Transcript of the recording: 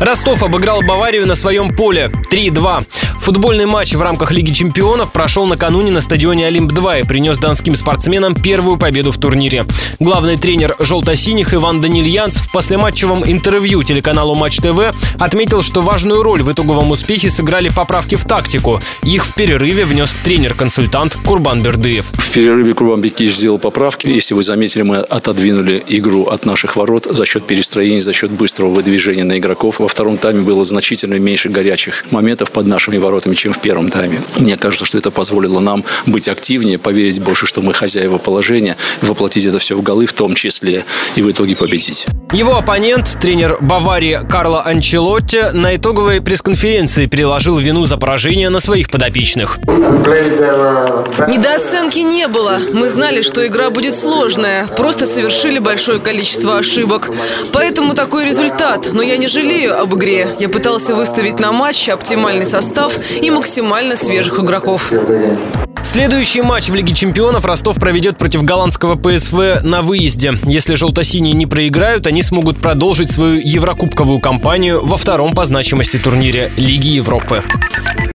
Ростов обыграл Баварию на своем поле 3-2. Футбольный матч в рамках Лиги чемпионов прошел накануне на стадионе Олимп-2 и принес донским спортсменам первую победу в турнире. Главный тренер желто-синих Иван Данильянц в послематчевом интервью телеканалу Матч ТВ отметил, что важную роль в итоговом успехе сыграли поправки в тактику. Их в перерыве внес тренер-консультант Курбан Бердыев. В перерыве Курбан Бекич сделал поправки. Если вы заметили, мы отодвинули игру от наших ворот за счет перестроения, за счет быстрого выдвижения на игроков. Во втором тайме было значительно меньше горячих моментов под нашими воротами, чем в первом тайме. Мне кажется, что это позволило нам быть активнее, поверить больше, что мы хозяева положения, воплотить это все в голы в том числе и в итоге победить. Его оппонент, тренер Баварии Карло Анчелотти, на итоговой пресс-конференции переложил вину за поражение на своих подопечных. Недооценки не было. Мы знали, что игра будет сложная. Просто совершили большое количество ошибок. Поэтому такой результат. Но я не жалею об игре. Я пытался выставить на матч оптимальный состав и максимально свежих игроков. Следующий матч в Лиге чемпионов Ростов проведет против голландского ПСВ на выезде. Если желто-синие не проиграют, они смогут продолжить свою еврокубковую кампанию во втором по значимости турнире Лиги Европы.